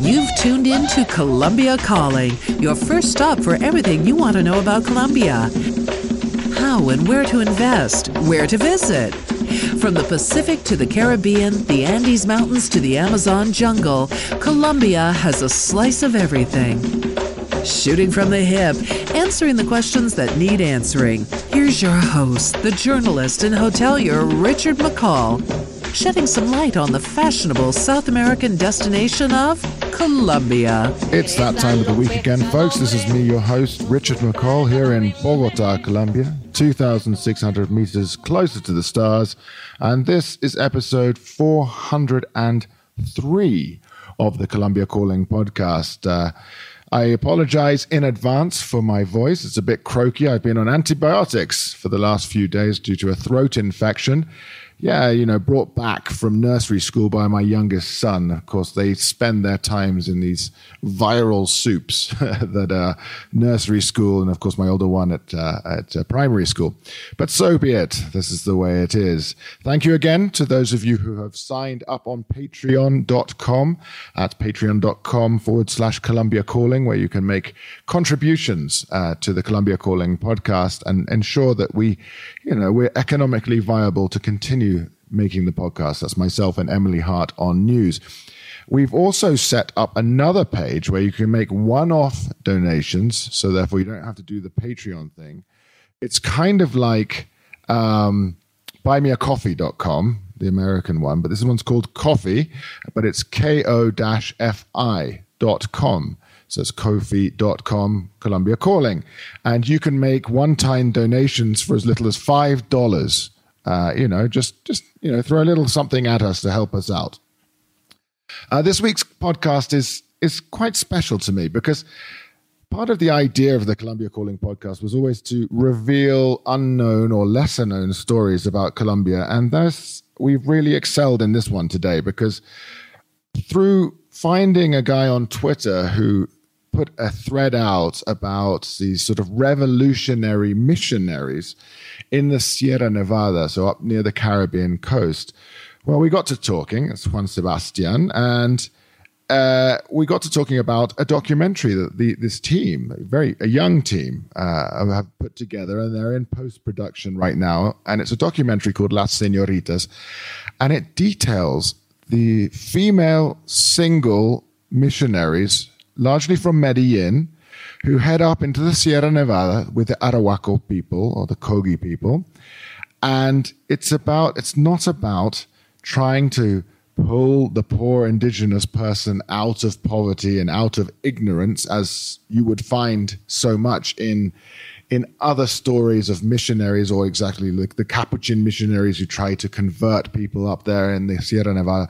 You've tuned in to Colombia Calling, your first stop for everything you want to know about Colombia. How and where to invest, where to visit. From the Pacific to the Caribbean, the Andes Mountains to the Amazon jungle, Colombia has a slice of everything. Shooting from the hip, answering the questions that need answering. Here's your host, the journalist and hotelier Richard McCall, shedding some light on the fashionable South American destination of Colombia. It's that time of the week again, folks. This is me, your host, Richard McCall, here in Bogota, Colombia, 2,600 meters closer to the stars. And this is episode 403 of the Colombia Calling podcast. Uh, I apologize in advance for my voice. It's a bit croaky. I've been on antibiotics for the last few days due to a throat infection yeah, you know, brought back from nursery school by my youngest son. Of course, they spend their times in these viral soups that are nursery school, and of course, my older one at uh, at uh, primary school. But so be it. This is the way it is. Thank you again to those of you who have signed up on Patreon.com at patreon.com forward slash Colombia Calling, where you can make contributions uh, to the Colombia Calling podcast and ensure that we, you know, we're economically viable to continue making the podcast. That's myself and Emily Hart on news. We've also set up another page where you can make one off donations. So, therefore, you don't have to do the Patreon thing. It's kind of like um, buymeacoffee.com, the American one, but this one's called Coffee, but it's ko fi.com. So it's kofi.com, Colombia Calling. And you can make one time donations for as little as $5 uh, you know, just just you know, throw a little something at us to help us out. Uh, this week's podcast is is quite special to me because part of the idea of the Colombia Calling podcast was always to reveal unknown or lesser known stories about Colombia, and thus we've really excelled in this one today because through finding a guy on Twitter who put a thread out about these sort of revolutionary missionaries in the Sierra Nevada, so up near the Caribbean coast. Well, we got to talking, it's Juan Sebastian, and uh, we got to talking about a documentary that the, this team, a very a young team, uh, have put together, and they're in post production right now. And it's a documentary called Las Senoritas, and it details the female single missionaries, largely from Medellin, who head up into the Sierra Nevada with the Arhuaco people or the Kogi people. And it's about, it's not about trying to pull the poor indigenous person out of poverty and out of ignorance as you would find so much in in other stories of missionaries or exactly like the capuchin missionaries who try to convert people up there in the sierra nevada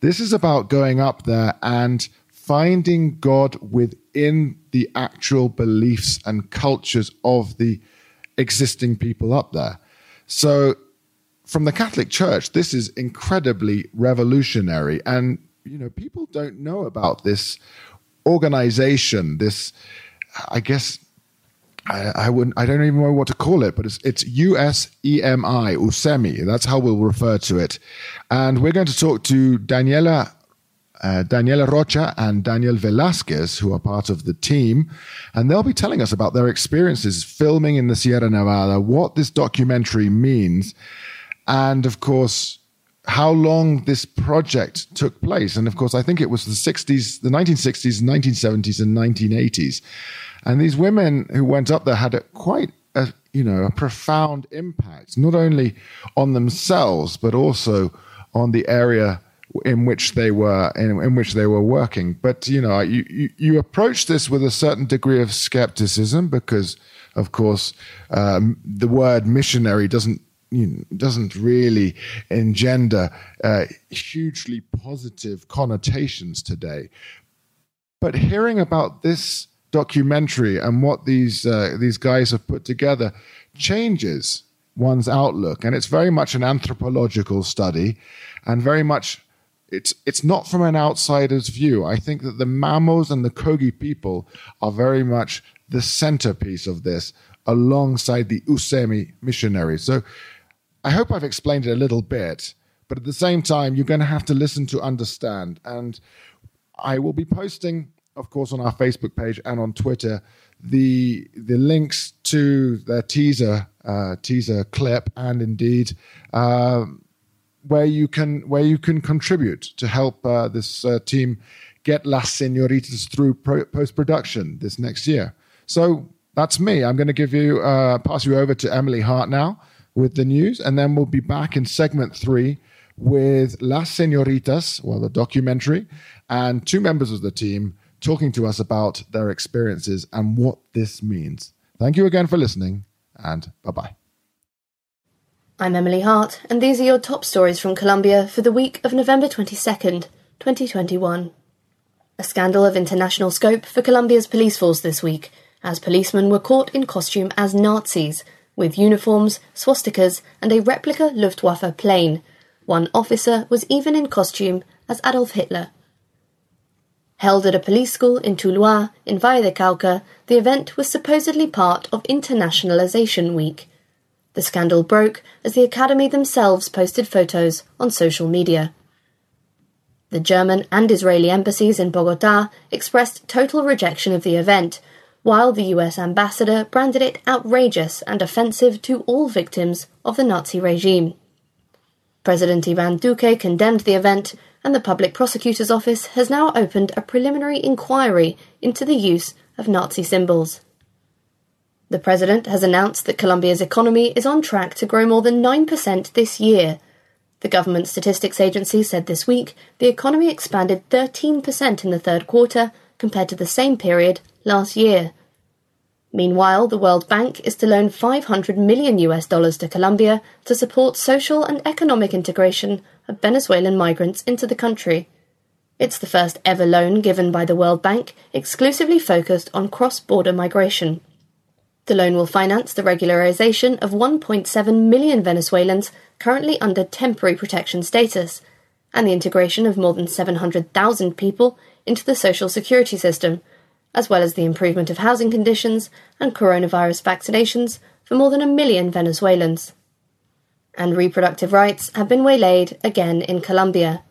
this is about going up there and finding God within the actual beliefs and cultures of the existing people up there. So, from the Catholic Church, this is incredibly revolutionary. And, you know, people don't know about this organization, this, I guess, I, I, wouldn't. I don't even know what to call it, but it's it's USEMI, USEMI. That's how we'll refer to it. And we're going to talk to Daniela uh, Daniela Rocha and Daniel Velasquez, who are part of the team, and they'll be telling us about their experiences filming in the Sierra Nevada, what this documentary means, and of course, how long this project took place. And of course, I think it was the 60s, the 1960s, 1970s, and 1980s. And these women who went up there had a quite a, you know, a profound impact, not only on themselves, but also on the area in which they were in, in, which they were working. But you know, you, you, you approach this with a certain degree of skepticism because, of course, um, the word missionary doesn't you know, doesn't really engender uh, hugely positive connotations today. But hearing about this documentary and what these uh, these guys have put together changes one's outlook, and it's very much an anthropological study, and very much it's it's not from an outsider's view. I think that the Mamos and the Kogi people are very much the centerpiece of this, alongside the Usemi missionaries. So I hope I've explained it a little bit, but at the same time, you're going to have to listen to understand. And I will be posting, of course, on our Facebook page and on Twitter the the links to their teaser uh, teaser clip and indeed uh, where you can where you can contribute to help uh, this uh, team get Las Senoritas through pro- post production this next year. So that's me. I'm going to give you uh, pass you over to Emily Hart now with the news, and then we'll be back in segment three with Las Senoritas, well, the documentary, and two members of the team talking to us about their experiences and what this means. Thank you again for listening, and bye bye. I'm Emily Hart, and these are your top stories from Colombia for the week of November 22nd, 2021. A scandal of international scope for Colombia's police force this week, as policemen were caught in costume as Nazis, with uniforms, swastikas, and a replica Luftwaffe plane. One officer was even in costume as Adolf Hitler. Held at a police school in Tuluá, in Valle de Cauca, the event was supposedly part of Internationalization Week. The scandal broke as the Academy themselves posted photos on social media. The German and Israeli embassies in Bogota expressed total rejection of the event, while the US ambassador branded it outrageous and offensive to all victims of the Nazi regime. President Ivan Duque condemned the event, and the Public Prosecutor's Office has now opened a preliminary inquiry into the use of Nazi symbols. The president has announced that Colombia's economy is on track to grow more than 9% this year. The government statistics agency said this week the economy expanded 13% in the third quarter compared to the same period last year. Meanwhile, the World Bank is to loan 500 million US dollars to Colombia to support social and economic integration of Venezuelan migrants into the country. It's the first ever loan given by the World Bank exclusively focused on cross border migration. The loan will finance the regularization of 1.7 million Venezuelans currently under temporary protection status and the integration of more than 700,000 people into the social security system, as well as the improvement of housing conditions and coronavirus vaccinations for more than a million Venezuelans. And reproductive rights have been waylaid again in Colombia.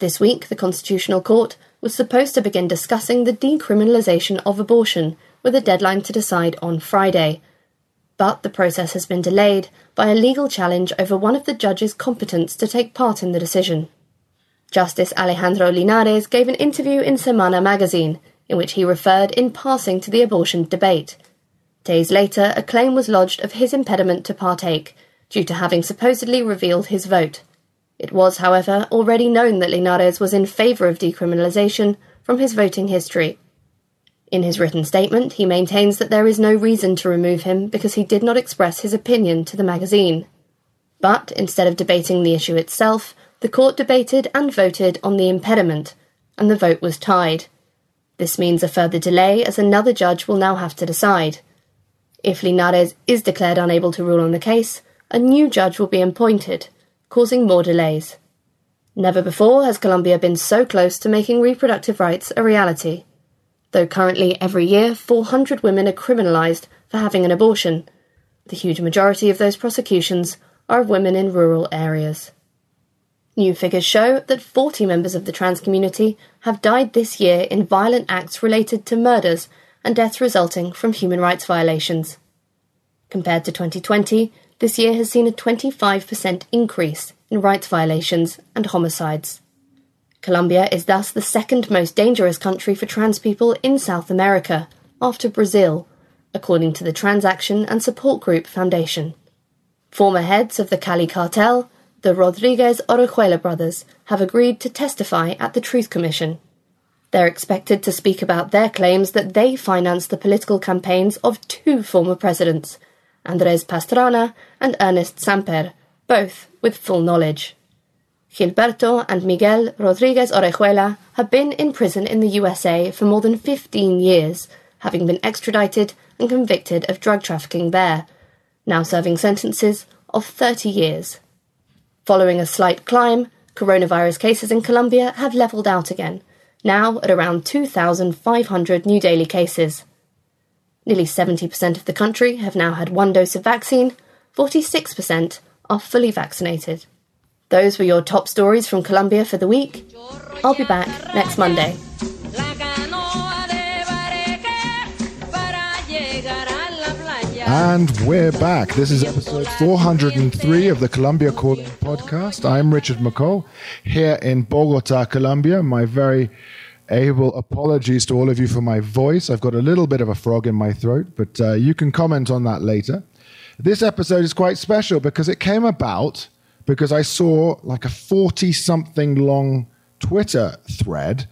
This week, the Constitutional Court was supposed to begin discussing the decriminalization of abortion with a deadline to decide on Friday. But the process has been delayed by a legal challenge over one of the judge's competence to take part in the decision. Justice Alejandro Linares gave an interview in Semana magazine in which he referred in passing to the abortion debate. Days later, a claim was lodged of his impediment to partake due to having supposedly revealed his vote. It was, however, already known that Linares was in favour of decriminalisation from his voting history in his written statement, he maintains that there is no reason to remove him because he did not express his opinion to the magazine. But instead of debating the issue itself, the court debated and voted on the impediment, and the vote was tied. This means a further delay as another judge will now have to decide. If Linares is declared unable to rule on the case, a new judge will be appointed, causing more delays. Never before has Colombia been so close to making reproductive rights a reality though currently every year 400 women are criminalised for having an abortion. The huge majority of those prosecutions are of women in rural areas. New figures show that 40 members of the trans community have died this year in violent acts related to murders and deaths resulting from human rights violations. Compared to 2020, this year has seen a 25% increase in rights violations and homicides. Colombia is thus the second most dangerous country for trans people in South America, after Brazil, according to the Transaction and Support Group Foundation. Former heads of the Cali cartel, the Rodriguez Orejuela brothers, have agreed to testify at the Truth Commission. They're expected to speak about their claims that they financed the political campaigns of two former presidents, Andres Pastrana and Ernest Samper, both with full knowledge. Gilberto and Miguel Rodriguez Orejuela have been in prison in the USA for more than 15 years, having been extradited and convicted of drug trafficking there, now serving sentences of 30 years. Following a slight climb, coronavirus cases in Colombia have levelled out again, now at around 2,500 new daily cases. Nearly 70% of the country have now had one dose of vaccine, 46% are fully vaccinated. Those were your top stories from Colombia for the week. I'll be back next Monday. And we're back. This is episode 403 of the Colombia Calling podcast. I'm Richard McCall here in Bogota, Colombia. My very able apologies to all of you for my voice. I've got a little bit of a frog in my throat, but uh, you can comment on that later. This episode is quite special because it came about because I saw like a 40 something long Twitter thread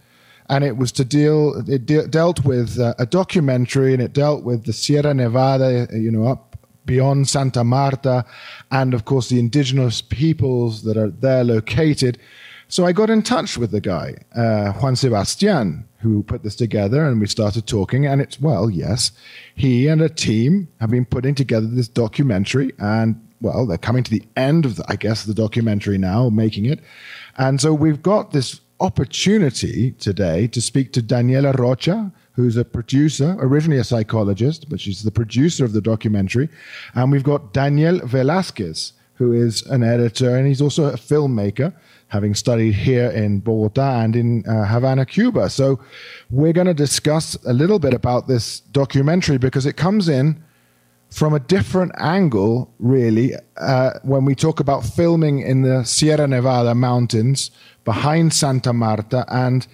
and it was to deal it de- dealt with uh, a documentary and it dealt with the Sierra Nevada you know up beyond Santa Marta and of course the indigenous peoples that are there located. So I got in touch with the guy uh, Juan Sebastian who put this together and we started talking and it's well yes he and a team have been putting together this documentary and well they're coming to the end of the, I guess the documentary now making it and so we've got this opportunity today to speak to Daniela Rocha, who's a producer, originally a psychologist, but she's the producer of the documentary. And we've got Daniel Velasquez, who is an editor and he's also a filmmaker, having studied here in Bogota and in uh, Havana, Cuba. So we're going to discuss a little bit about this documentary because it comes in from a different angle, really, uh, when we talk about filming in the Sierra Nevada mountains behind Santa Marta, and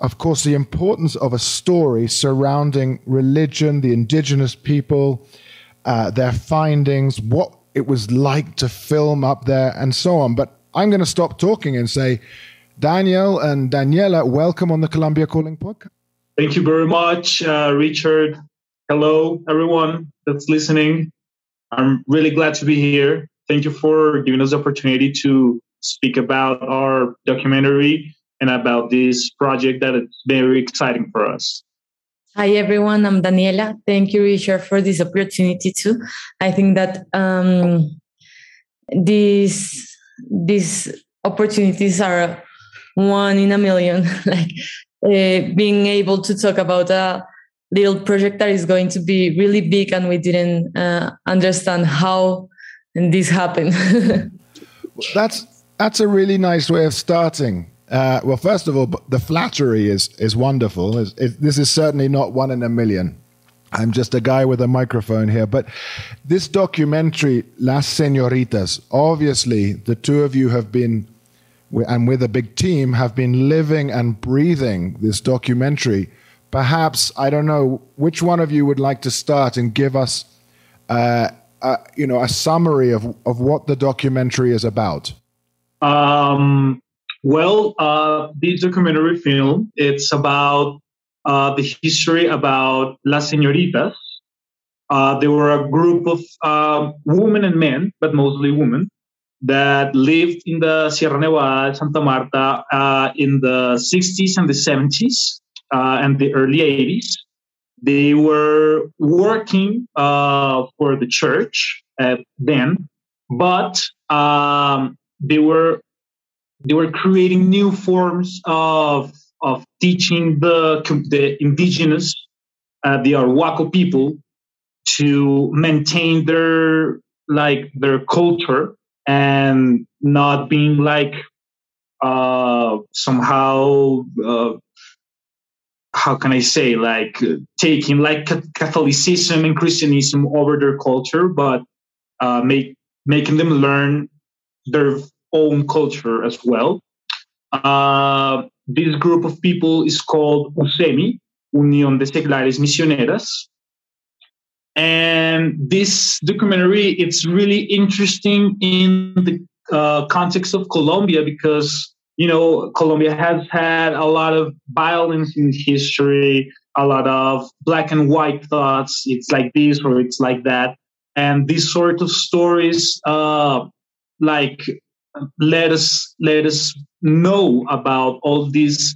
of course, the importance of a story surrounding religion, the indigenous people, uh, their findings, what it was like to film up there, and so on. But I'm going to stop talking and say, Daniel and Daniela, welcome on the Colombia Calling podcast. Thank you very much, uh, Richard. Hello, everyone that's listening. I'm really glad to be here. Thank you for giving us the opportunity to speak about our documentary and about this project that is very exciting for us. Hi everyone, I'm Daniela. Thank you, Richard, for this opportunity too. I think that um, these these opportunities are one in a million. like uh, being able to talk about a little project that is going to be really big and we didn't uh, understand how this happened. That's that's a really nice way of starting. Uh, well first of all the flattery is is wonderful. It, it, this is certainly not one in a million. I'm just a guy with a microphone here but this documentary las senoritas obviously the two of you have been and with a big team have been living and breathing this documentary perhaps I don't know which one of you would like to start and give us, uh, uh, you know, a summary of of what the documentary is about. Um, well, uh, this documentary film it's about uh, the history about Las Señoritas. Uh, there were a group of um, women and men, but mostly women, that lived in the Sierra Nevada, Santa Marta, uh, in the 60s and the 70s uh, and the early 80s. They were working uh, for the church then, but um, they were they were creating new forms of of teaching the the indigenous, uh, the Arhuaco people, to maintain their like their culture and not being like uh, somehow uh, how can I say, like taking like Catholicism and Christianism over their culture, but uh, make making them learn their own culture as well. Uh, this group of people is called USEMI, Unión de Seglares Misioneras. And this documentary, it's really interesting in the uh, context of Colombia because you know, Colombia has had a lot of violence in history, a lot of black and white thoughts. It's like this or it's like that. and these sort of stories uh, like let us let us know about all these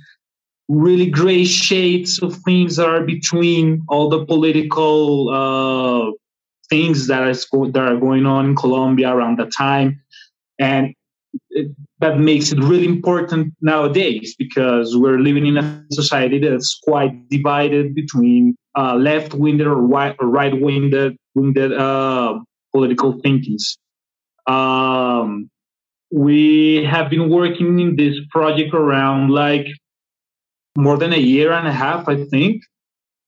really gray shades of things that are between all the political uh, things that are that are going on in Colombia around that time, and that makes it really important nowadays because we're living in a society that's quite divided between uh, left-winged or, right, or right-winged uh, political thinkings. Um, we have been working in this project around like more than a year and a half, I think.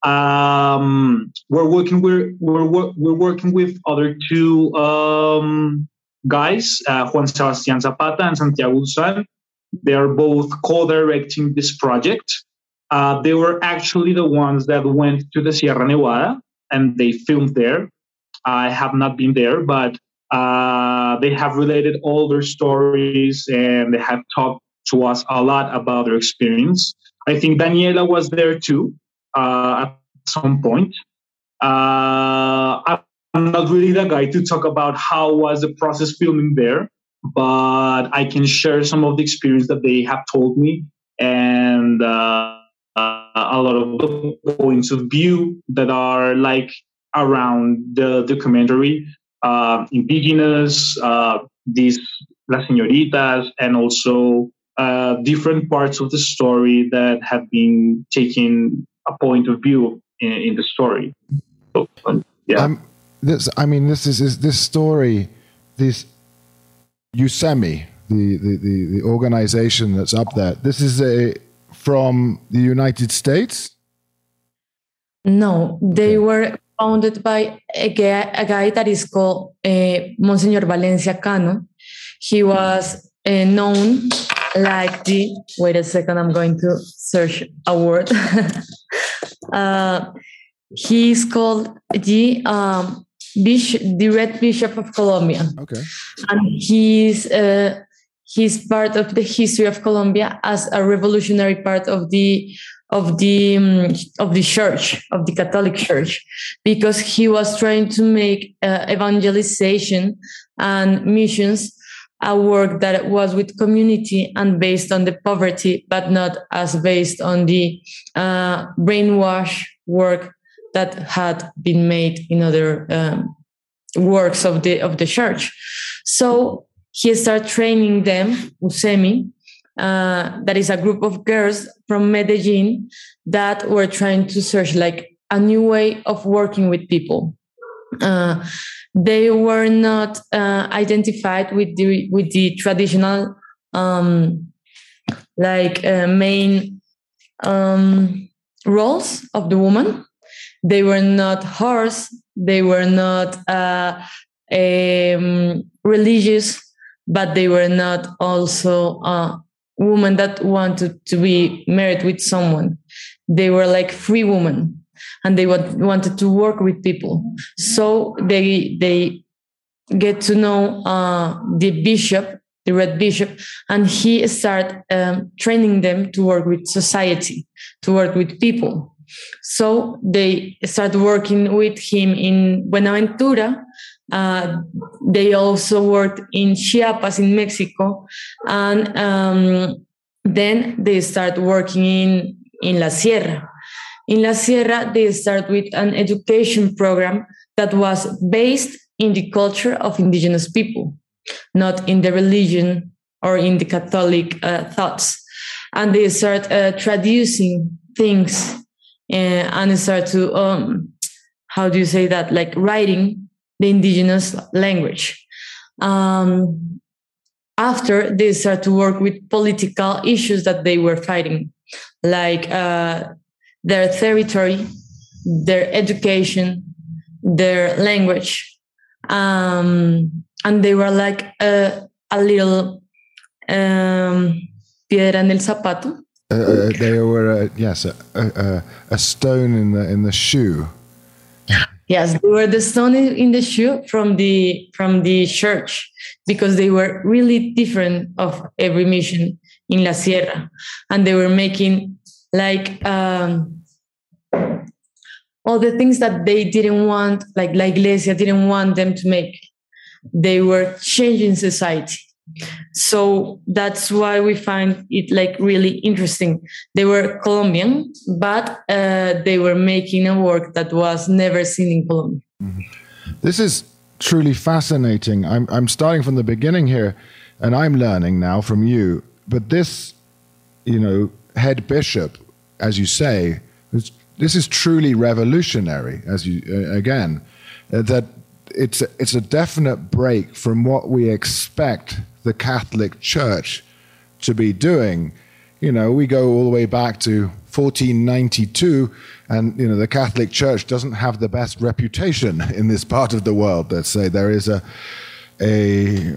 Um, we're working we're, we're we're working with other two um, guys, uh, Juan Sebastián Zapata and Santiago Uzan. They are both co-directing this project. Uh, they were actually the ones that went to the Sierra Nevada and they filmed there. I have not been there, but uh, they have related all their stories and they have talked to us a lot about their experience. I think Daniela was there too uh, at some point. Uh, I'm not really the guy to talk about how was the process filming there, but I can share some of the experience that they have told me and uh, a lot of the points of view that are like around the documentary, uh, indigenous, uh, these las señoritas, and also uh, different parts of the story that have been taking a point of view in, in the story. So, um, yeah. Um, this, I mean, this is, is this story, this USEMI, the, the, the, the organization that's up there. This is a from the United States. No, they okay. were founded by a guy, a guy that is called uh, Monsignor Valencia Cano. He was uh, known like the. Wait a second, I'm going to search a word. uh, he's called the um, Bishop, the Red Bishop of Colombia. Okay. And he's uh, he's part of the history of Colombia as a revolutionary part of the of the um, of the church of the Catholic Church because he was trying to make uh, evangelization and missions a work that was with community and based on the poverty, but not as based on the uh, brainwash work that had been made in other um, works of the of the church. So he started training them, USEMI, uh, that is a group of girls from Medellin that were trying to search like a new way of working with people. Uh, they were not uh, identified with the with the traditional um, like uh, main um, roles of the woman they were not horse. They were not uh, um, religious but they were not also uh, women that wanted to be married with someone. They were like free women and they wanted to work with people. So they they get to know uh, the bishop the red bishop and he started um, training them to work with society to work with people so they started working with him in Buenaventura. Uh, they also worked in Chiapas in Mexico, and um, then they start working in in La Sierra. In La Sierra, they start with an education program that was based in the culture of indigenous people, not in the religion or in the Catholic uh, thoughts. And they start uh, traducing things and, and start to um, how do you say that? Like writing the indigenous language. Um, after they start to work with political issues that they were fighting. Like uh, their territory their education their language. Um, and they were like a, a little um, piedra en el zapato uh, they were uh, yes a, a, a, stone in the in the shoe. Yes, they were the stone in the shoe from the from the church because they were really different of every mission in La Sierra, and they were making like um, all the things that they didn't want, like La Iglesia didn't want them to make. They were changing society. So that's why we find it like really interesting. They were Colombian, but uh, they were making a work that was never seen in Colombia. Mm-hmm. This is truly fascinating. I'm, I'm starting from the beginning here, and I'm learning now from you. But this, you know, head bishop, as you say, this is truly revolutionary. As you uh, again, uh, that it's a, it's a definite break from what we expect the Catholic Church to be doing. You know, we go all the way back to 1492, and you know the Catholic Church doesn't have the best reputation in this part of the world. Let's say there is a a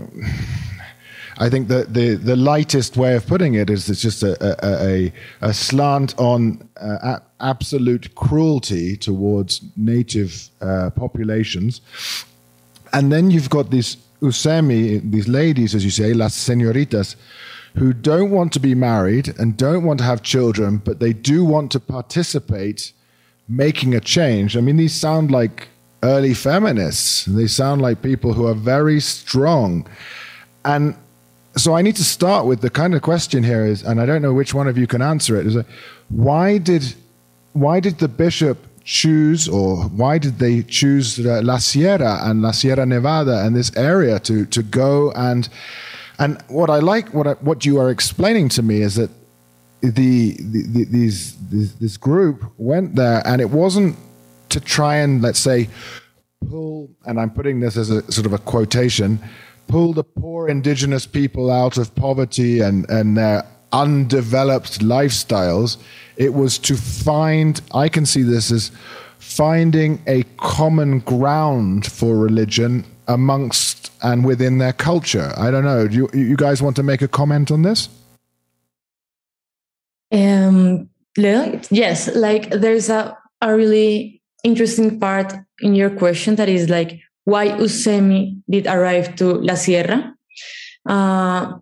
I think that the, the lightest way of putting it is it's just a, a, a, a slant on uh, absolute cruelty towards native uh, populations. And then you've got these usemi, these ladies, as you say, las senoritas, who don't want to be married and don't want to have children, but they do want to participate making a change. I mean, these sound like early feminists. They sound like people who are very strong. And so I need to start with the kind of question here is, and I don't know which one of you can answer it, is why did why did the bishop choose, or why did they choose La Sierra and La Sierra Nevada and this area to to go? And and what I like, what I, what you are explaining to me is that the, the, the these, these this group went there, and it wasn't to try and let's say pull, and I'm putting this as a sort of a quotation, pull the poor indigenous people out of poverty and and their undeveloped lifestyles. It was to find, I can see this as finding a common ground for religion amongst and within their culture. I don't know. Do you, you guys want to make a comment on this? Um, yes, like there's a, a really interesting part in your question that is like why Usemi did arrive to La Sierra. Uh,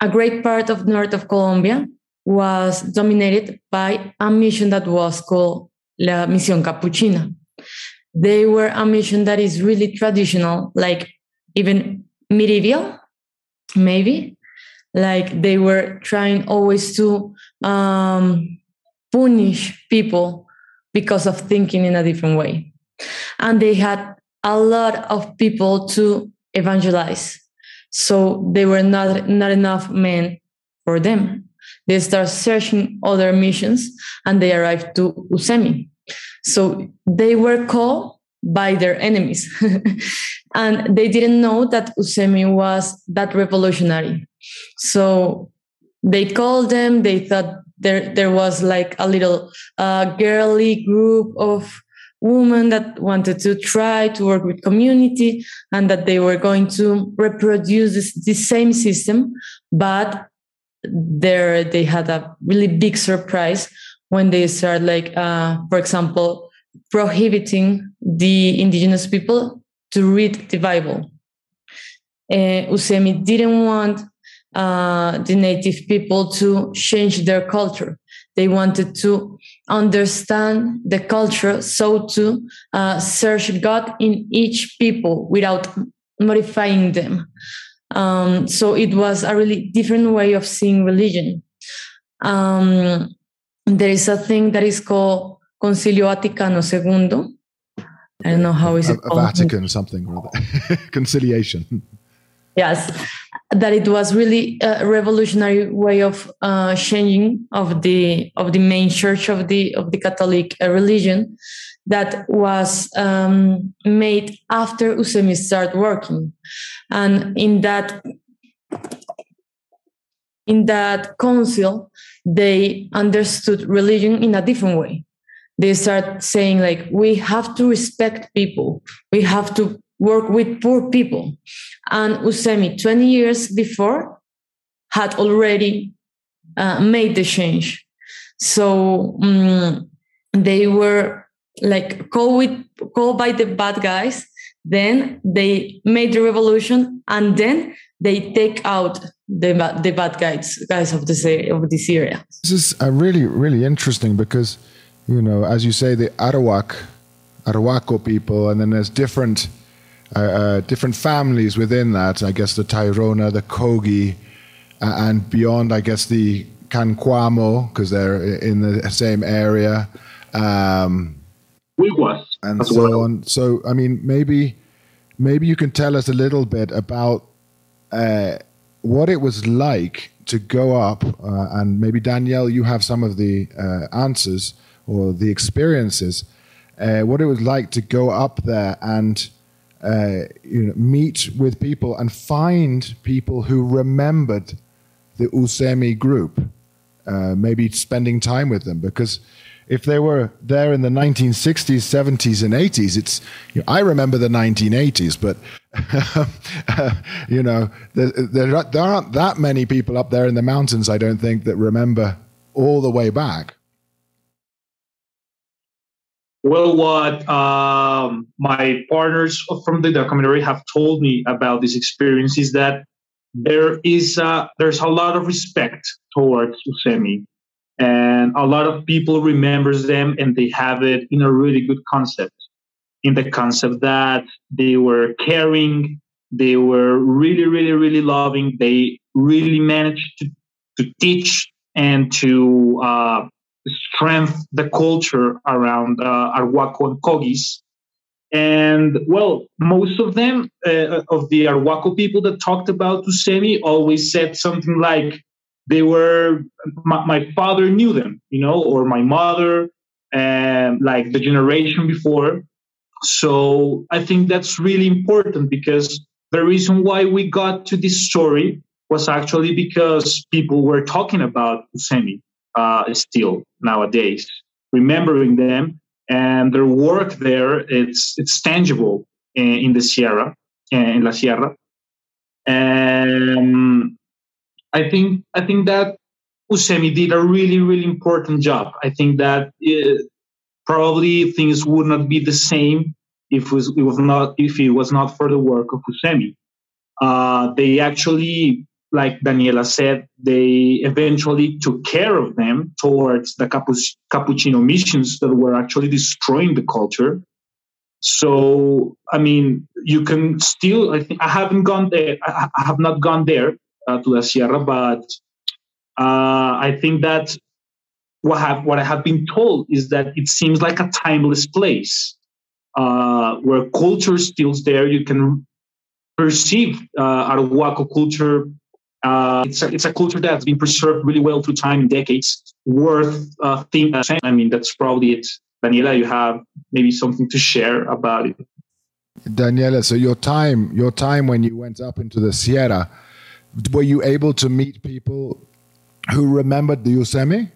a great part of north of Colombia was dominated by a mission that was called La Misión Capuchina. They were a mission that is really traditional, like even medieval, maybe. Like they were trying always to um, punish people because of thinking in a different way. And they had a lot of people to evangelize so they were not, not enough men for them. They start searching other missions and they arrived to Usemi. So they were called by their enemies. and they didn't know that Usemi was that revolutionary. So they called them, they thought there, there was like a little uh, girly group of women that wanted to try to work with community and that they were going to reproduce this, this same system but there they had a really big surprise when they started like uh, for example prohibiting the indigenous people to read the bible. Uh, usemi didn't want uh, the native people to change their culture. They wanted to understand the culture, so to uh, search God in each people without modifying them. Um, so it was a really different way of seeing religion. Um, there is a thing that is called Concilio Vaticano II. I don't know how is it a, called. Vatican or something conciliation. Yes, that it was really a revolutionary way of uh, changing of the of the main church of the of the Catholic uh, religion that was um, made after Usemi started working, and in that in that council they understood religion in a different way. They start saying like we have to respect people. We have to work with poor people. And Usemi, 20 years before, had already uh, made the change. So um, they were like called with called by the bad guys. Then they made the revolution, and then they take out the the bad guys guys of this of this area. This is uh, really really interesting because you know, as you say, the Arawak, Arhuaco people, and then there's different uh, uh, different families within that. I guess the Tairona, the Kogi, uh, and beyond. I guess the Kankuamo because they're in the same area. Um, and so well. on. So, I mean, maybe maybe you can tell us a little bit about uh, what it was like to go up, uh, and maybe Danielle, you have some of the uh, answers or the experiences. Uh, what it was like to go up there and uh, you know, meet with people and find people who remembered the Usemi group, uh, maybe spending time with them because if they were there in the 1960s, 70s, and 80s, it's you know, I remember the 1980s, but you know there, there, there aren't that many people up there in the mountains. I don't think that remember all the way back. Well, what um, my partners from the documentary have told me about this experience is that there is a, there's a lot of respect towards Usemi. And a lot of people remembers them and they have it in a really good concept. In the concept that they were caring they were really really really loving. They really managed to, to teach and to uh, strengthen the culture around uh, Arhuaco and Kogis. And well, most of them, uh, of the Arhuaco people that talked about Usemi, always said something like, they were my, my, father knew them you know or my mother and like the generation before so i think that's really important because the reason why we got to this story was actually because people were talking about Usemi uh, still nowadays remembering them and their work there it's it's tangible in, in the sierra in la sierra and I think I think that Usemi did a really really important job. I think that it, uh, probably things would not be the same if it was, it was not if it was not for the work of Usemi. Uh, they actually, like Daniela said, they eventually took care of them towards the Capuchino missions that were actually destroying the culture. So, I mean, you can still. I think I haven't gone there. I, have not gone there, uh, to the Sierra, but uh, I think that what have what I have been told is that it seems like a timeless place uh, where culture is still there. You can perceive uh, Arhuaco culture. Uh, it's a, it's a culture that's been preserved really well through time and decades. Worth uh, thinking. I mean, that's probably it. Daniela, you have maybe something to share about it. Daniela, so your time, your time when you went up into the Sierra, were you able to meet people who remembered the Usemi?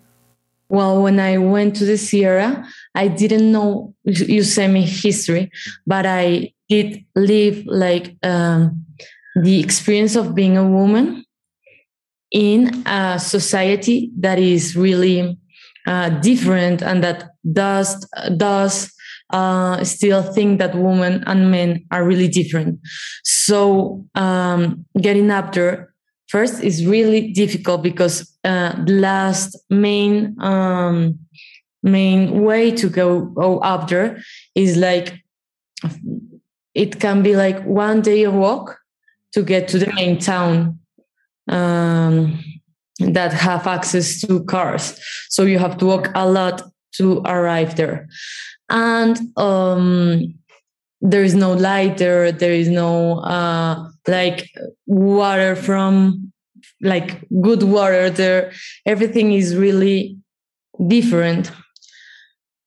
Well, when I went to the Sierra, I didn't know Usemi history, but I did live like um, the experience of being a woman in a society that is really uh, different and that does does uh, still think that women and men are really different. So um, getting up there first is really difficult because uh, the last main um, main way to go, go up there is like it can be like one day of walk to get to the main town um, that have access to cars. So you have to walk a lot to arrive there. And um, there is no light there there is no uh, like water from like good water there. Everything is really different.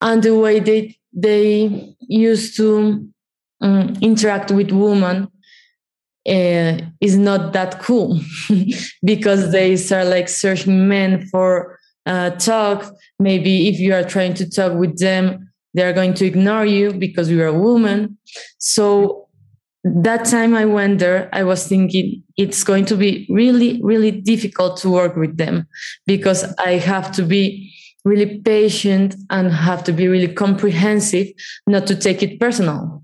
And the way they they used to um, interact with women uh, is not that cool because they start like searching men for uh, talk. Maybe if you are trying to talk with them they're going to ignore you because you're a woman. So that time i went there i was thinking it's going to be really really difficult to work with them because i have to be really patient and have to be really comprehensive not to take it personal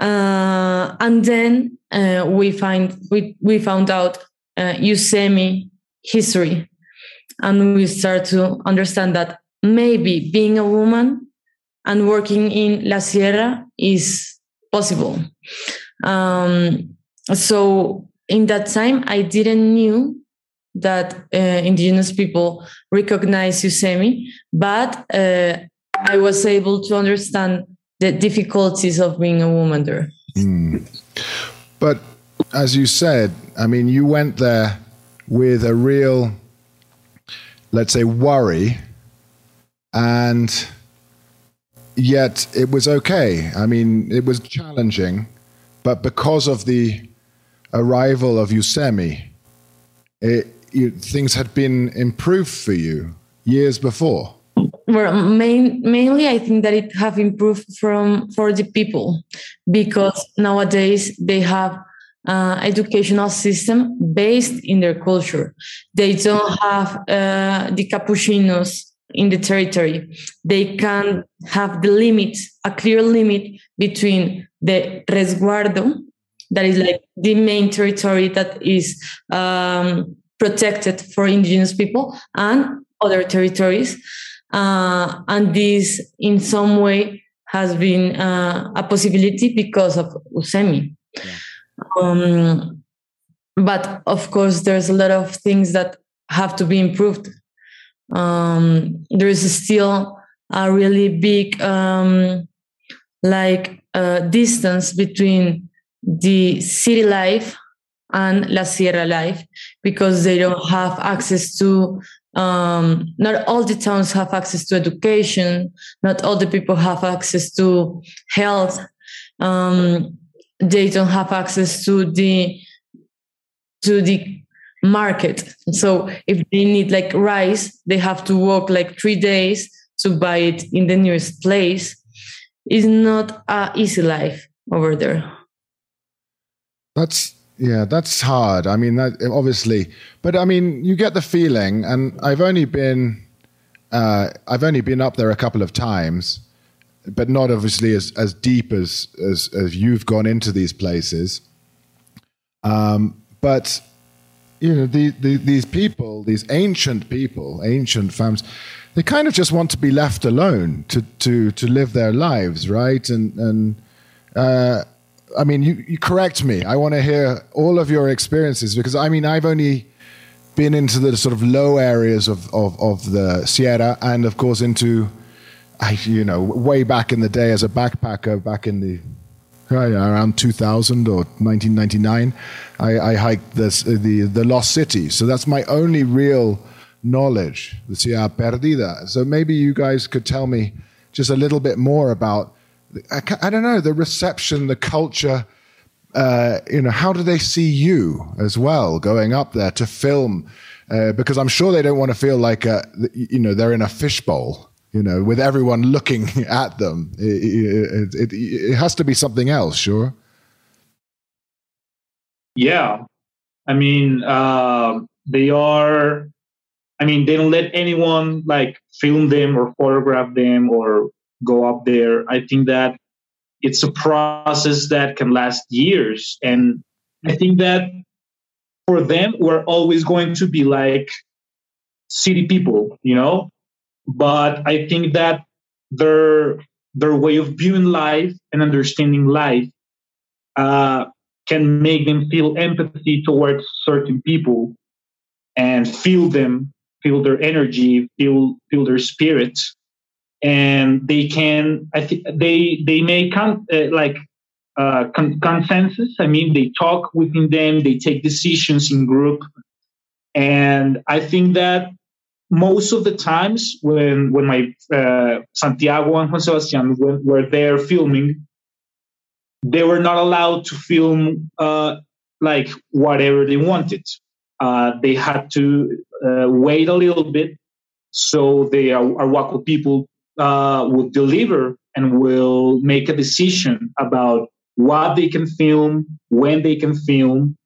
uh, and then uh, we find we, we found out uh, Usemi history and we start to understand that maybe being a woman and working in La Sierra is possible. Um, so in that time, I didn't knew that uh, indigenous people recognize Usemi, but uh, I was able to understand the difficulties of being a woman there. Mm. But as you said, I mean, you went there with a real, let's say, worry, and yet it was okay. I mean, it was challenging, but because of the arrival of Usemi, it, you, things had been improved for you years before. Well, main, mainly, I think that it have improved from for the people because nowadays they have uh, educational system based in their culture. They don't have uh, the Capuchinos in the territory. They can have the limit, a clear limit between the resguardo, that is like the main territory that is um, protected for indigenous people, and other territories. Uh, and this, in some way, has been uh, a possibility because of Usemi. Yeah. Um, but of course, there's a lot of things that have to be improved. Um, there is still a really big um, like uh, distance between the city life and La Sierra life because they don't have access to um, not all the towns have access to education. Not all the people have access to health. Um, they don't have access to the to the market. So if they need like rice they have to walk like three days to buy it in the nearest place. It's not a easy life over there. That's yeah that's hard i mean that obviously but i mean you get the feeling and i've only been uh, i've only been up there a couple of times but not obviously as, as deep as, as, as you've gone into these places. Um, but you know, the, the, these people, these ancient people, ancient families, they kind of just want to be left alone to to to live their lives, right? And and uh, I mean, you, you correct me. I want to hear all of your experiences because I mean, I've only been into the sort of low areas of, of, of the Sierra and, of course, into you know, way back in the day as a backpacker, back in the around 2000 or 1999, I, I hiked this, the the Lost City. So that's my only real knowledge, the Sierra Perdida. So maybe you guys could tell me just a little bit more about, I, I don't know, the reception, the culture. Uh, you know, how do they see you as well going up there to film? Uh, because I'm sure they don't want to feel like, a, you know, they're in a fishbowl you know, with everyone looking at them. It, it, it, it, has to be something else, sure. Yeah. I mean, uh, they are, I mean, they don't let anyone like film them or photograph them or go up there. I think that it's a process that can last years. And I think that for them, we're always going to be like city people, you know? but I think that their their way of viewing life and understanding life uh, can make them feel empathy towards certain people and feel them, feel their energy, feel feel their spirit, and they can. I think they they come uh, like uh, con- consensus. I mean, they talk within them, they take decisions in group, and I think that most of the times when when my uh, Santiago and Juan Sebastian were, were, there filming, they were not allowed to film uh, like whatever they wanted. Uh, they had to uh, wait a little bit so the Arhuaco people uh, would deliver and will make a decision about what they can film, when they can film,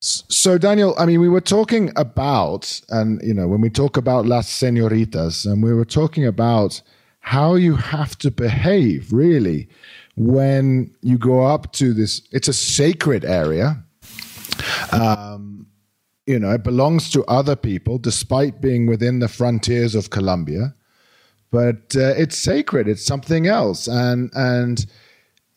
so, Daniel, I mean, we were talking about, and you know, when we talk about Las Senoritas, and we were talking about how you have to behave really when you go up to this. It's a sacred area. Um, you know, it belongs to other people, despite being within the frontiers of Colombia. But uh, it's sacred. It's something else, and and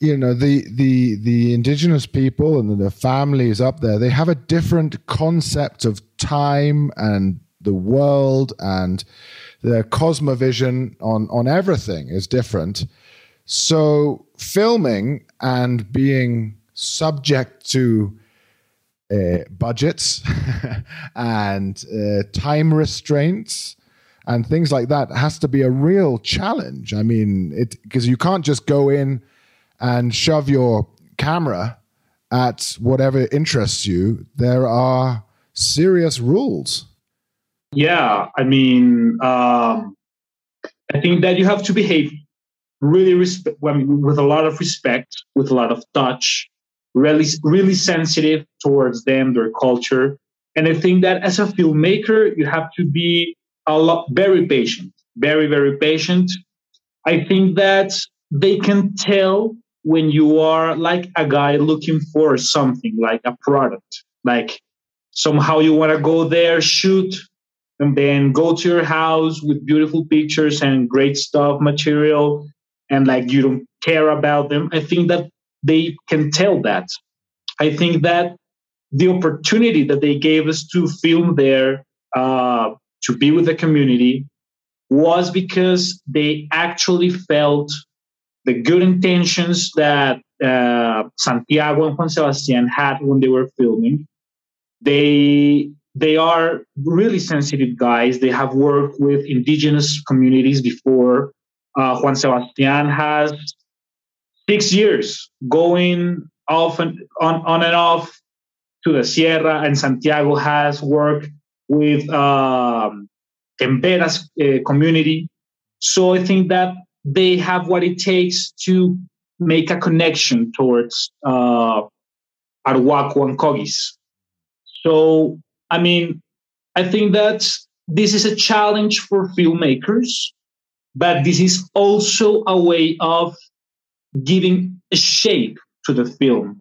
you know the the the indigenous people and the families up there they have a different concept of time and the world and their cosmovision on on everything is different so filming and being subject to uh, budgets and uh, time restraints and things like that has to be a real challenge. I mean, it because you can't just go in and shove your camera at whatever interests you. There are serious rules. Yeah, I mean, um, I think that you have to behave really with a lot of respect, with a lot of touch, really, really sensitive towards them, their culture. And I think that as a filmmaker, you have to be a lot very patient, very, very patient. I think that they can tell when you are like a guy looking for something like a product, like somehow you want to go there, shoot, and then go to your house with beautiful pictures and great stuff, material, and like you don't care about them. I think that they can tell that. I think that the opportunity that they gave us to film there, uh, to be with the community, was because they actually felt the good intentions that uh, Santiago and Juan Sebastian had when they were filming. They they are really sensitive guys. They have worked with indigenous communities before. Uh, Juan Sebastian has six years going off and on, on and off to the Sierra, and Santiago has worked with um, uh, community. So I think that they have what it takes to make a connection towards uh, Arhuaco and Kogis. So, I mean, I think that this is a challenge for filmmakers but this is also a way of giving a shape to the film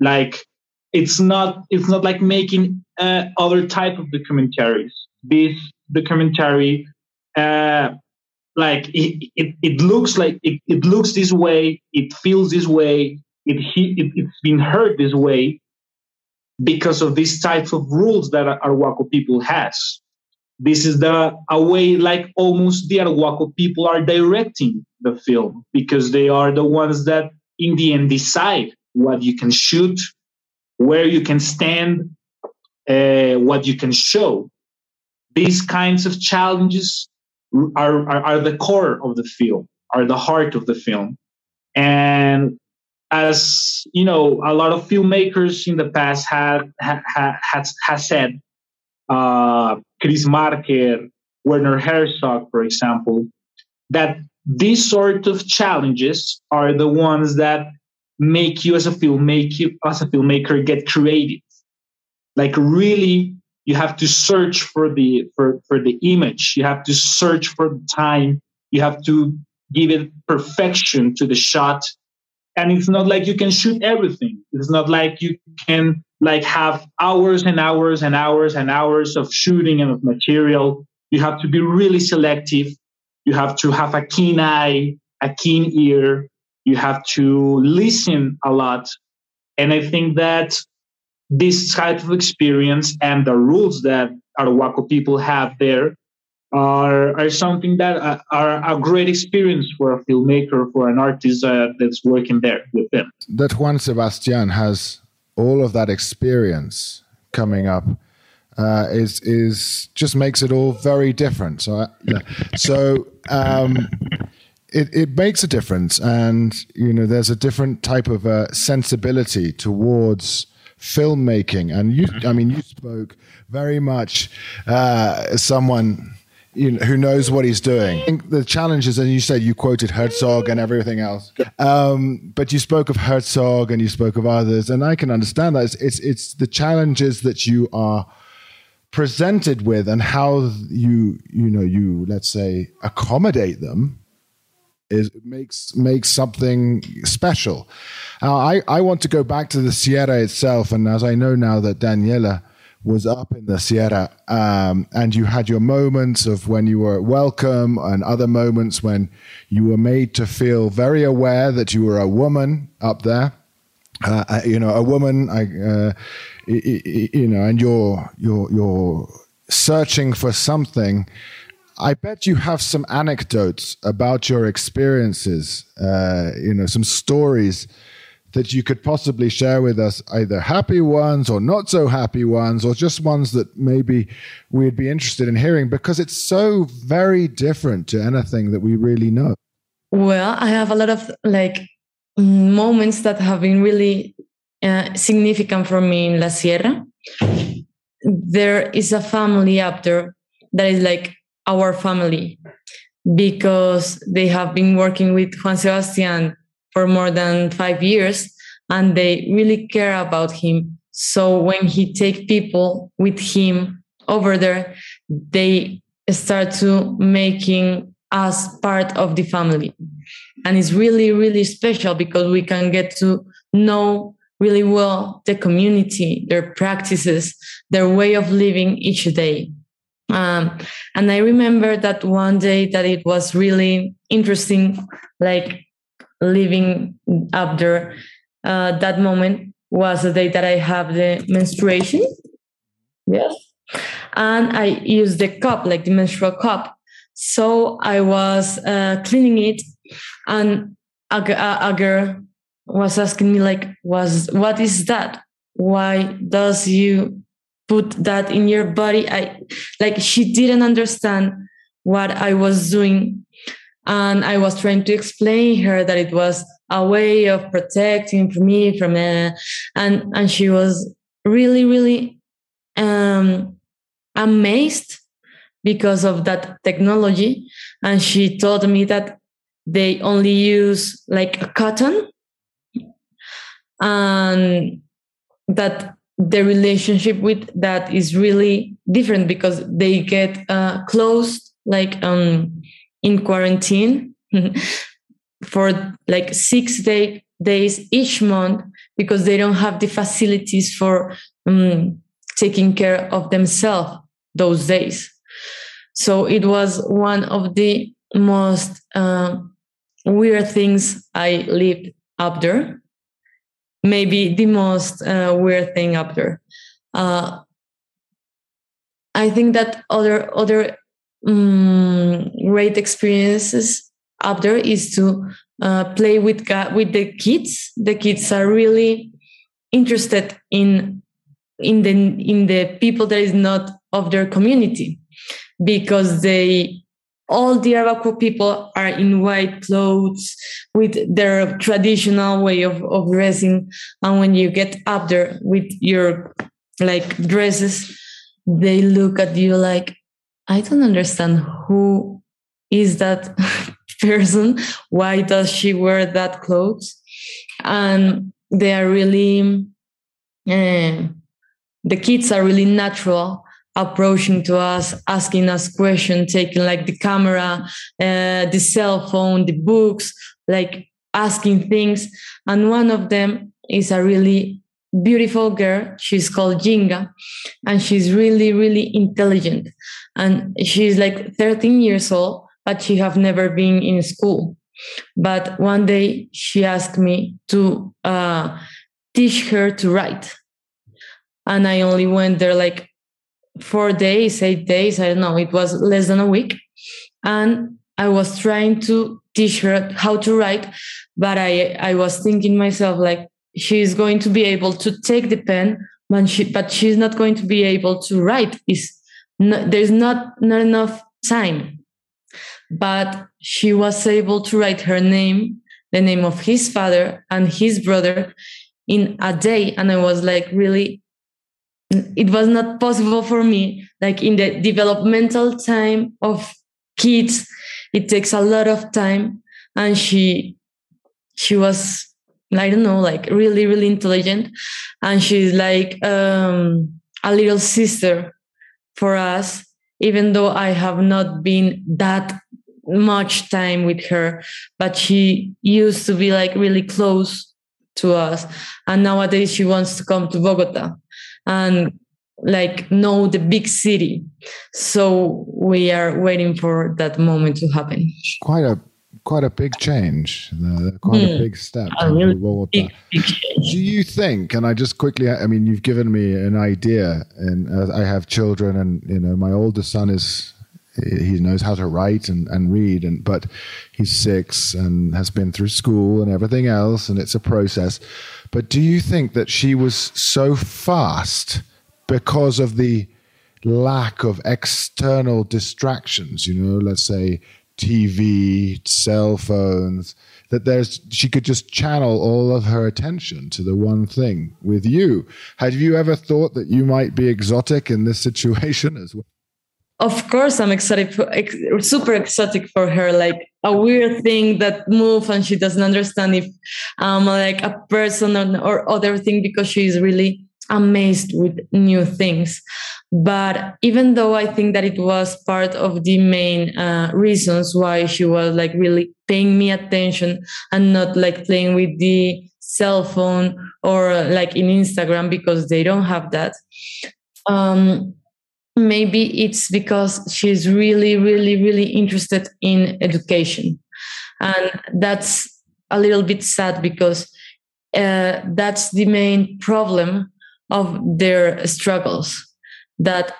like it's not it's not like making uh, other type of documentaries. This documentary uh, like it, it, it looks like it, it looks this way it feels this way it, it it's been heard this way because of these types of rules that Arhuaco people has. This is the a way like almost the Arhuaco people are directing the film because they are the ones that in the end decide what you can shoot, where you can stand, uh, what you can show. These kinds of challenges are, are, are the core of the film, are the heart of the film. And as you know, a lot of filmmakers in the past had had has, has said uh, Chris Marker, Werner Herzog, for example, that these sort of challenges are the ones that make you as a filmmaker as a filmmaker get creative. Like really, you have to search for the for, for the image. You have to search for the time. You have to give it perfection to the shot. And it's not like you can shoot everything. It's not like you can like have hours and hours and hours and hours of shooting and of material. You have to be really selective. You have to have a keen eye, a keen ear. You have to listen a lot. And I think that this type of experience and the rules that Arhuaco people have there are, are something that uh, are a great experience for a filmmaker, for an artist uh, that's working there with them. That Juan Sebastian has all of that experience coming up uh, is is just makes it all very different. So, uh, so um, it it makes a difference, and you know, there's a different type of uh, sensibility towards filmmaking. And you, I mean, you spoke very much uh, someone you know, who knows what he's doing. I think the challenges, and you said you quoted Herzog and everything else, um, but you spoke of Herzog and you spoke of others, and I can understand that. It's, it's, it's the challenges that you are presented with and how you you know you let's say accommodate them is makes makes something special. Uh, I I want to go back to the Sierra itself, and as I know now that Daniela was up in the Sierra, um, and you had your moments of when you were welcome, and other moments when you were made to feel very aware that you were a woman up there. Uh, uh you know, a woman, I, uh, you know, and you're you're you're searching for something. I bet you have some anecdotes about your experiences. Uh, you know, some stories that you could possibly share with us, either happy ones or not so happy ones, or just ones that maybe we'd be interested in hearing because it's so very different to anything that we really know. Well, I have a lot of like moments that have been really uh, significant for me in La Sierra. There is a family up there that is like our family because they have been working with Juan Sebastian for more than five years and they really care about him. So when he take people with him over there they start to making us part of the family. And it's really really special because we can get to know really well the community their practices their way of living each day um, and i remember that one day that it was really interesting like living up there uh, that moment was the day that I have the menstruation. Yes. And I used the cup, like the menstrual cup. So I was uh, cleaning it, and a, a, a, girl was asking me, like, "Was what is that? Why does you put that in your body?" I like she didn't understand what I was doing and I was trying to explain her that it was a way of protecting me from it. And, and she was really, really um, amazed because of that technology. And she told me that they only use like cotton and that the relationship with that is really different because they get uh, closed like um in quarantine for like six day, days each month because they don't have the facilities for um, taking care of themselves those days. So it was one of the most uh, weird things I lived up there. Maybe the most uh, weird thing up there. Uh, I think that other other um, great experiences up there is to uh, play with with the kids. The kids are really interested in in the in the people that is not of their community because they all the Arhuaco people are in white clothes with their traditional way of, of dressing. And when you get up there with your like dresses, they look at you like, I don't understand who is that person. Why does she wear that clothes? And they are really, uh, the kids are really natural approaching to us, asking us questions, taking like the camera, uh, the cell phone, the books, like asking things. And one of them is a really beautiful girl. She's called Jinga, and she's really, really intelligent. And she's like 13 years old, but she have never been in school. But one day she asked me to uh, teach her to write. And I only went there like four days, eight days, I don't know, it was less than a week. And I was trying to teach her how to write, but I, I was thinking myself like, she's going to be able to take the pen, but, she, but she's not going to be able to write. Is there's not, not enough time. But she was able to write her name, the name of his father and his brother in a day. And I was like, really, it was not possible for me. Like in the developmental time of kids, it takes a lot of time. And she, she was I don't know, like really, really intelligent. And she's like um, a little sister for us, even though I have not been that much time with her, but she used to be like really close to us. And nowadays she wants to come to Bogota. And like know the big city so we are waiting for that moment to happen quite a quite a big change uh, quite mm. a hmm. big step a really big, big do you think and i just quickly i mean you've given me an idea and uh, i have children and you know my oldest son is he knows how to write and, and read and but he's six and has been through school and everything else and it's a process but do you think that she was so fast because of the lack of external distractions you know let's say tv cell phones that there's she could just channel all of her attention to the one thing with you? Have you ever thought that you might be exotic in this situation as well? Of course i'm super exotic for her like a weird thing that move and she doesn't understand if i'm like a person or, or other thing because she's really amazed with new things. But even though i think that it was part of the main uh, reasons why she was like really paying me attention and not like playing with the cell phone or like in instagram because they don't have that um, maybe it's because she's really really really interested in education. And that's a little bit sad because uh, that's the main problem of their struggles that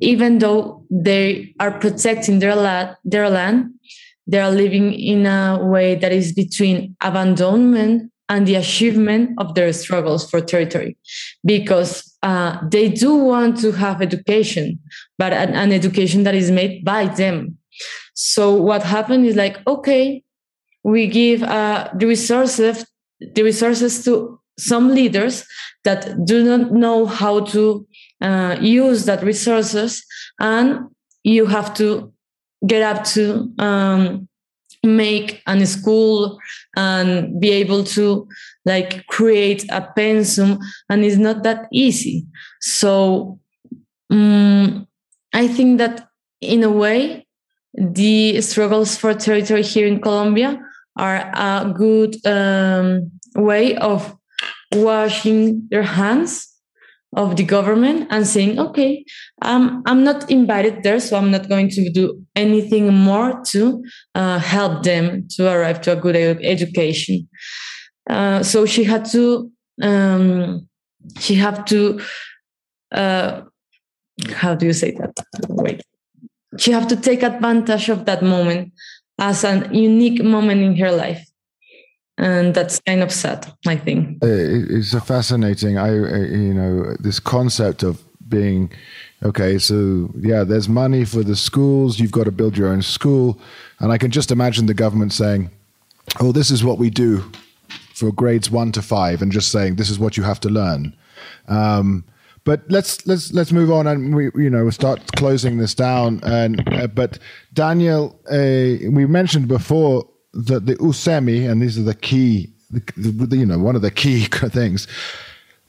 even though they are protecting their land their land they are living in a way that is between abandonment and the achievement of their struggles for territory. Because uh, they do want to have education but an, an, education that is made by them. So what happened is like okay we give uh, the resources the resources to some leaders that do not know how to uh, use that resources and you have to get up to um, make a school and be able to like create a pensum and it's not that easy. So um, i think that in a way the struggles for territory here in colombia are a good um, way of washing their hands of the government and saying, okay, um, I'm not invited there, so I'm not going to do anything more to uh, help them to arrive to a good education. Uh, so she had to, um, she had to, uh, how do you say that? Wait. She have to take advantage of that moment as a unique moment in her life and that's kind of sad i think. It's a fascinating i you know this concept of being okay so yeah there's money for the schools you've got to build your own school. And i can just imagine the government saying oh this is what we do for grades 1 to 5 and just saying this is what you have to learn. Um, but let's let's let's move on and we you know start closing this down. And uh, but daniel uh, we mentioned before the, the USEMI, and these are the key, the, you know, one of the key things,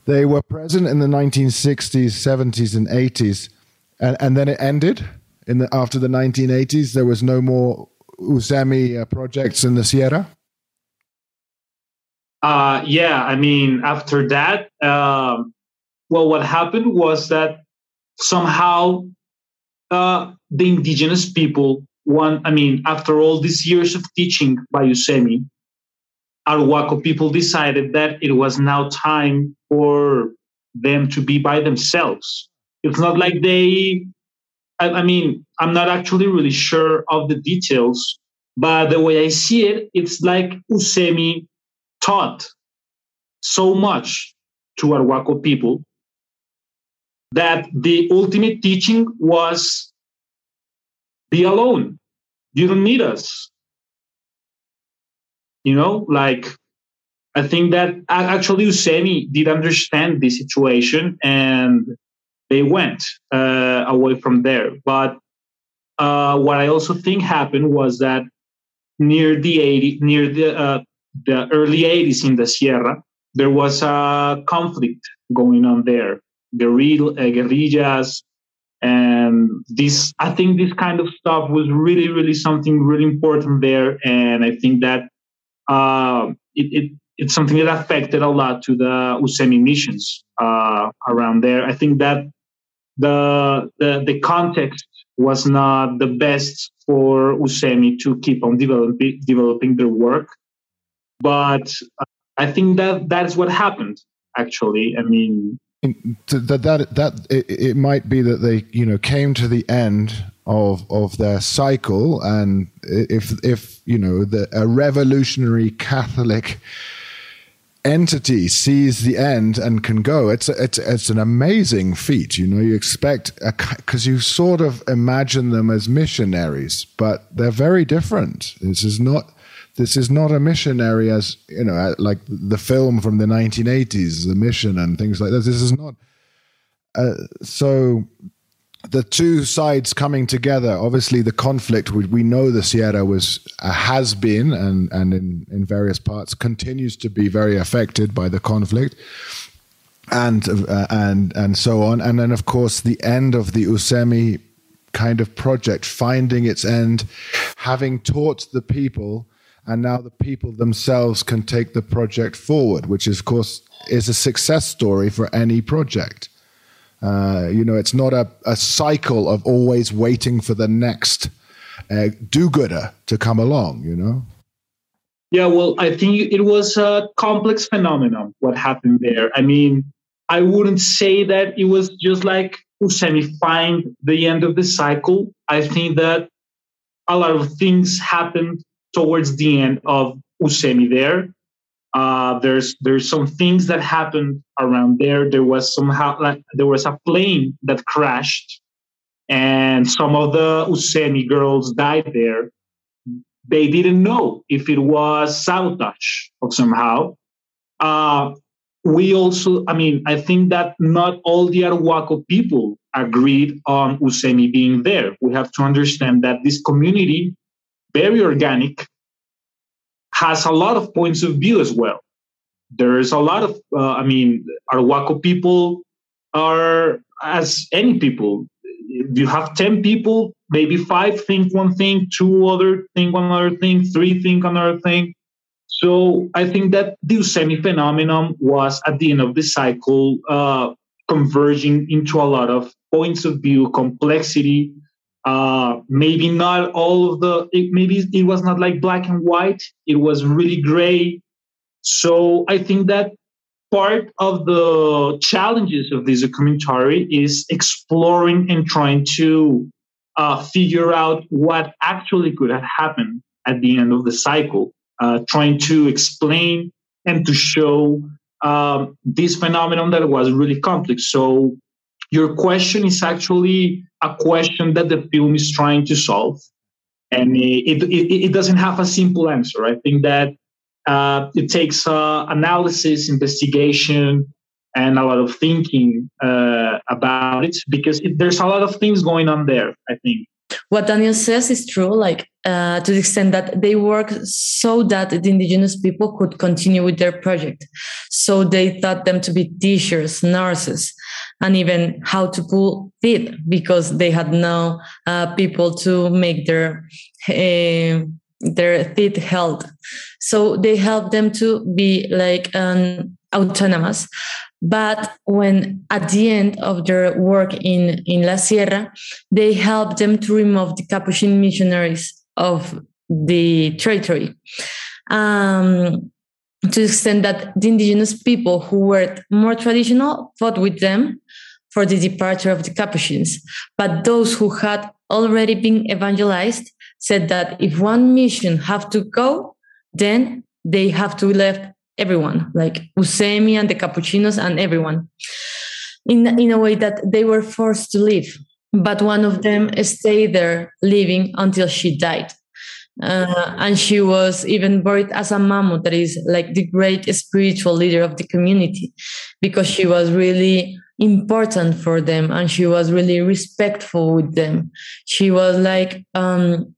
they were present in the 1960s, 70s, and 80s, and, and then it ended. In the, after the 1980s, there was no more USEMI uh, projects in the Sierra. Uh, yeah, I mean, after that, uh, well, what happened was that somehow uh, the indigenous people one, I mean, after all these years of teaching by USEMI, Arhuaco people decided that it was now time for them to be by themselves. It's not like they, I, I mean, I'm not actually really sure of the details, but the way I see it, it's like USEMI taught so much to Arhuaco people that the ultimate teaching was be alone. You don't need us. You know like i think that actually USEMI did understand the situation and they went uh, away from there. But uh, what i also think happened was that near the 80 near the uh, the early 80s in the sierra there was a conflict going on there. Guerrilla, uh, guerrillas and this i think this kind of stuff was really really something really important there and i think that uh, it, it, it's something that affected a lot to the USEMI missions uh, around there i think that the, the the context was not the best for Usemi to keep on developing developing their work. But I think that that is what happened. Actually, I mean, that that that it, it, might be that they you know came to the end of of their cycle, and if if you know the a revolutionary Catholic entity sees the end and can go it's it's it's an amazing feat you know you expect because you sort of imagine them as missionaries but they're very different. This is not this is not a missionary as you know like the film from the 1980s the mission and things like this this is not uh, so the two sides coming together. Obviously, the conflict we, we know the Sierra was uh, has been and and in in various parts continues to be very affected by the conflict. And uh, and and so on, and then of course the end of the Usemi kind of project, finding its end, having taught the people, and now the people themselves can take the project forward, which is, of course is a success story for any project. Uh, you know, it's not a, a cycle of always waiting for the next uh, do-gooder to come along. You know. Yeah, well, I think it was a complex phenomenon what happened there. I mean, I wouldn't say that it was just like Usemi find the end of the cycle. I think that a lot of things happened towards the end of Usemi there. Uh, there's there's some things that happened around there. There was somehow like there was a plane that crashed, and some of the Usemi girls died there. They didn't know if it was sabotage or somehow. Uh, we also, I mean, I think that not all the Arhuaco people agreed on Usemi being there. We have to understand that this community, very organic, has a lot of points of view as well. There's a lot of, uh, I mean, Arhuaco people are as any people. If You have 10 people, maybe five think one thing, two other think one other thing, three think another thing. So I think that the Usemi phenomenon was at the end of the cycle uh, converging into a lot of points of view, complexity, uh, maybe not all of the it, maybe it was not like black and white. It was really gray. So i think that part of the challenges of this documentary is exploring and trying to uh, figure out what actually could have happened at the end of the cycle uh, trying to explain and to show um, this phenomenon that was really complex. So your question is actually a question that the film is trying to solve. And it, it, it doesn't have a simple answer. I think that uh, it takes uh, analysis, investigation, and a lot of thinking uh, about it because it, there's a lot of things going on there, I think. What Daniel says is true, like uh, to the extent that they work so that the indigenous people could continue with their project. So they thought them to be teachers, nurses, and even how to pull teeth because they had no uh, people to make their uh, their teeth held. So they helped them to be like um, autonomous. But when at the end of their work in, in La Sierra, they helped them to remove the Capuchin missionaries of the territory. Um, to the extent that the indigenous people who were more traditional fought with them for the departure of the Capuchins. But those who had already been evangelized said that if one mission have to go, then they have to leave everyone, like Usemi and the Capuchinos and everyone, in, in a way that they were forced to leave. But one of them stayed there living until she died. Uh, and she was even buried as a mamut, that is like the great spiritual leader of the community, because she was really important for them and she was really respectful with them. She was like, um,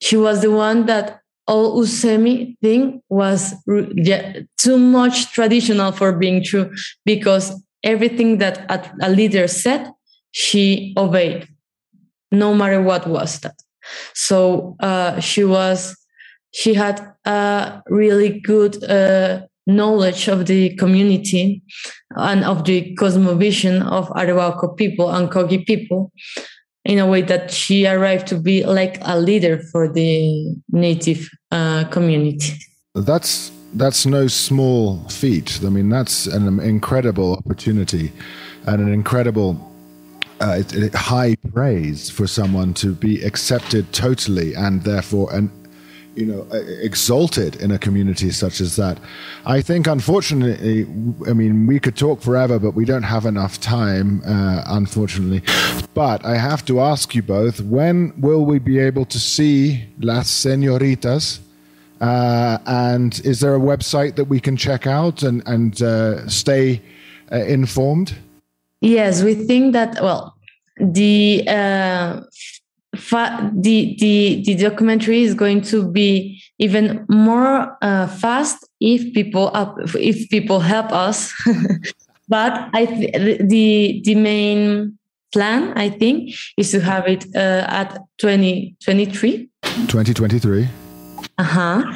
she was the one that all Usemi thing was yeah, too much traditional for being true because everything that a leader said, she obeyed, no matter what was that. So uh, she was, she had a really good uh, knowledge of the community and of the cosmovision of Arhuaco people and Kogi people in a way that she arrived to be like a leader for the native uh, community. That's that's no small feat. I mean, that's an incredible opportunity and an incredible uh, high praise for someone to be accepted totally and therefore and you know exalted in a community such as that. I think unfortunately i mean we could talk forever but we don't have enough time uh, unfortunately. But i have to ask you both when will we be able to see las senoritas uh, and is there a website that we can check out and and uh, stay uh, informed? Yes we think that well the uh, fa- the the the documentary is going to be even more uh, fast if people up if people help us. but I th- the the main plan I think is to have it uh, at 2023. 2023. Uh huh.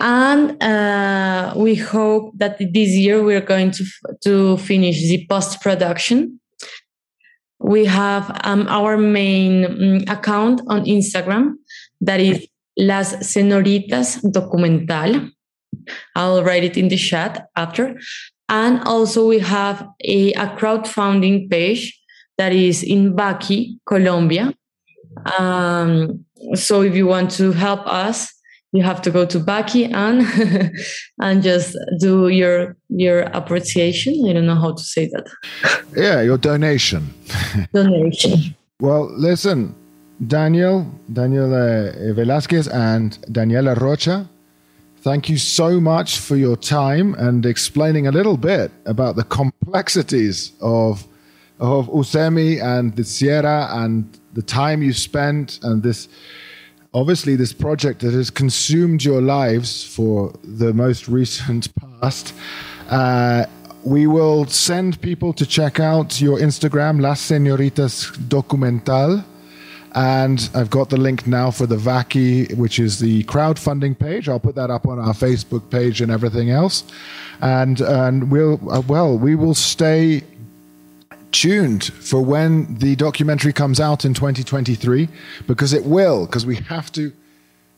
And uh, we hope that this year we're going to f- to finish the post production we have um, our main um, account on Instagram that is Las Senoritas Documental. I'll write it in the chat after. And also we have a, a crowdfunding page that is in Vaki, Colombia. Um, so if you want to help us, you have to go to Vaki and and just do your your appreciation. I don't know how to say that. Yeah, your donation. donation. well, listen, Daniel, Daniel uh, Velasquez, and Daniela Rocha. Thank you so much for your time and explaining a little bit about the complexities of of Usemi and the Sierra and the time you spent and this obviously this project that has consumed your lives for the most recent past. Uh, we will send people to check out your Instagram, Las Senoritas Documental. And I've got the link now for the Vaki, which is the crowdfunding page. I'll put that up on our Facebook page and everything else. And, and we'll, uh, well, we will stay tuned for when the documentary comes out in 2023 because it will because we have to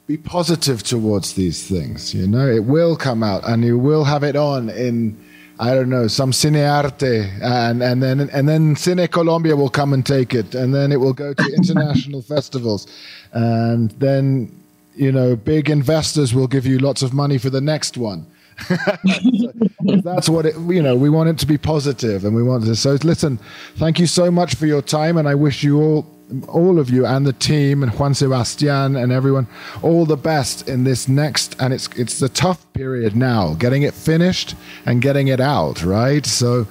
be positive towards these things you know? It will come out and you will have it on in I don't know some cinearte and and then and then Cine Colombia will come and take it and then it will go to international festivals. And then you know big investors will give you lots of money for the next one that's what it you know we want it to be positive and we want to so listen thank you so much for your time and i wish you all all of you and the team and juan sebastian and everyone all the best in this next and it's it's the tough period now getting it finished and getting it out right so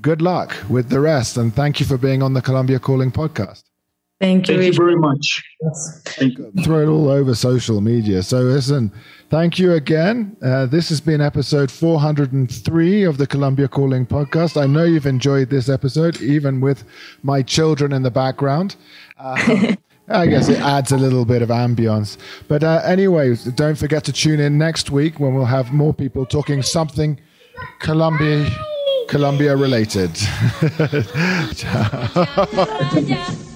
good luck with the rest and thank you for being on the Colombia Calling podcast Thank you. Thank you very much. Thank you. Throw it all over social media. So listen, thank you again. Uh, this has been episode 403 of the Colombia Calling podcast. I know you've enjoyed this episode, even with my children in the background. Uh, I guess it adds a little bit of ambience. But uh, anyway, don't forget to tune in next week when we'll have more people talking something Columbia, Colombia related.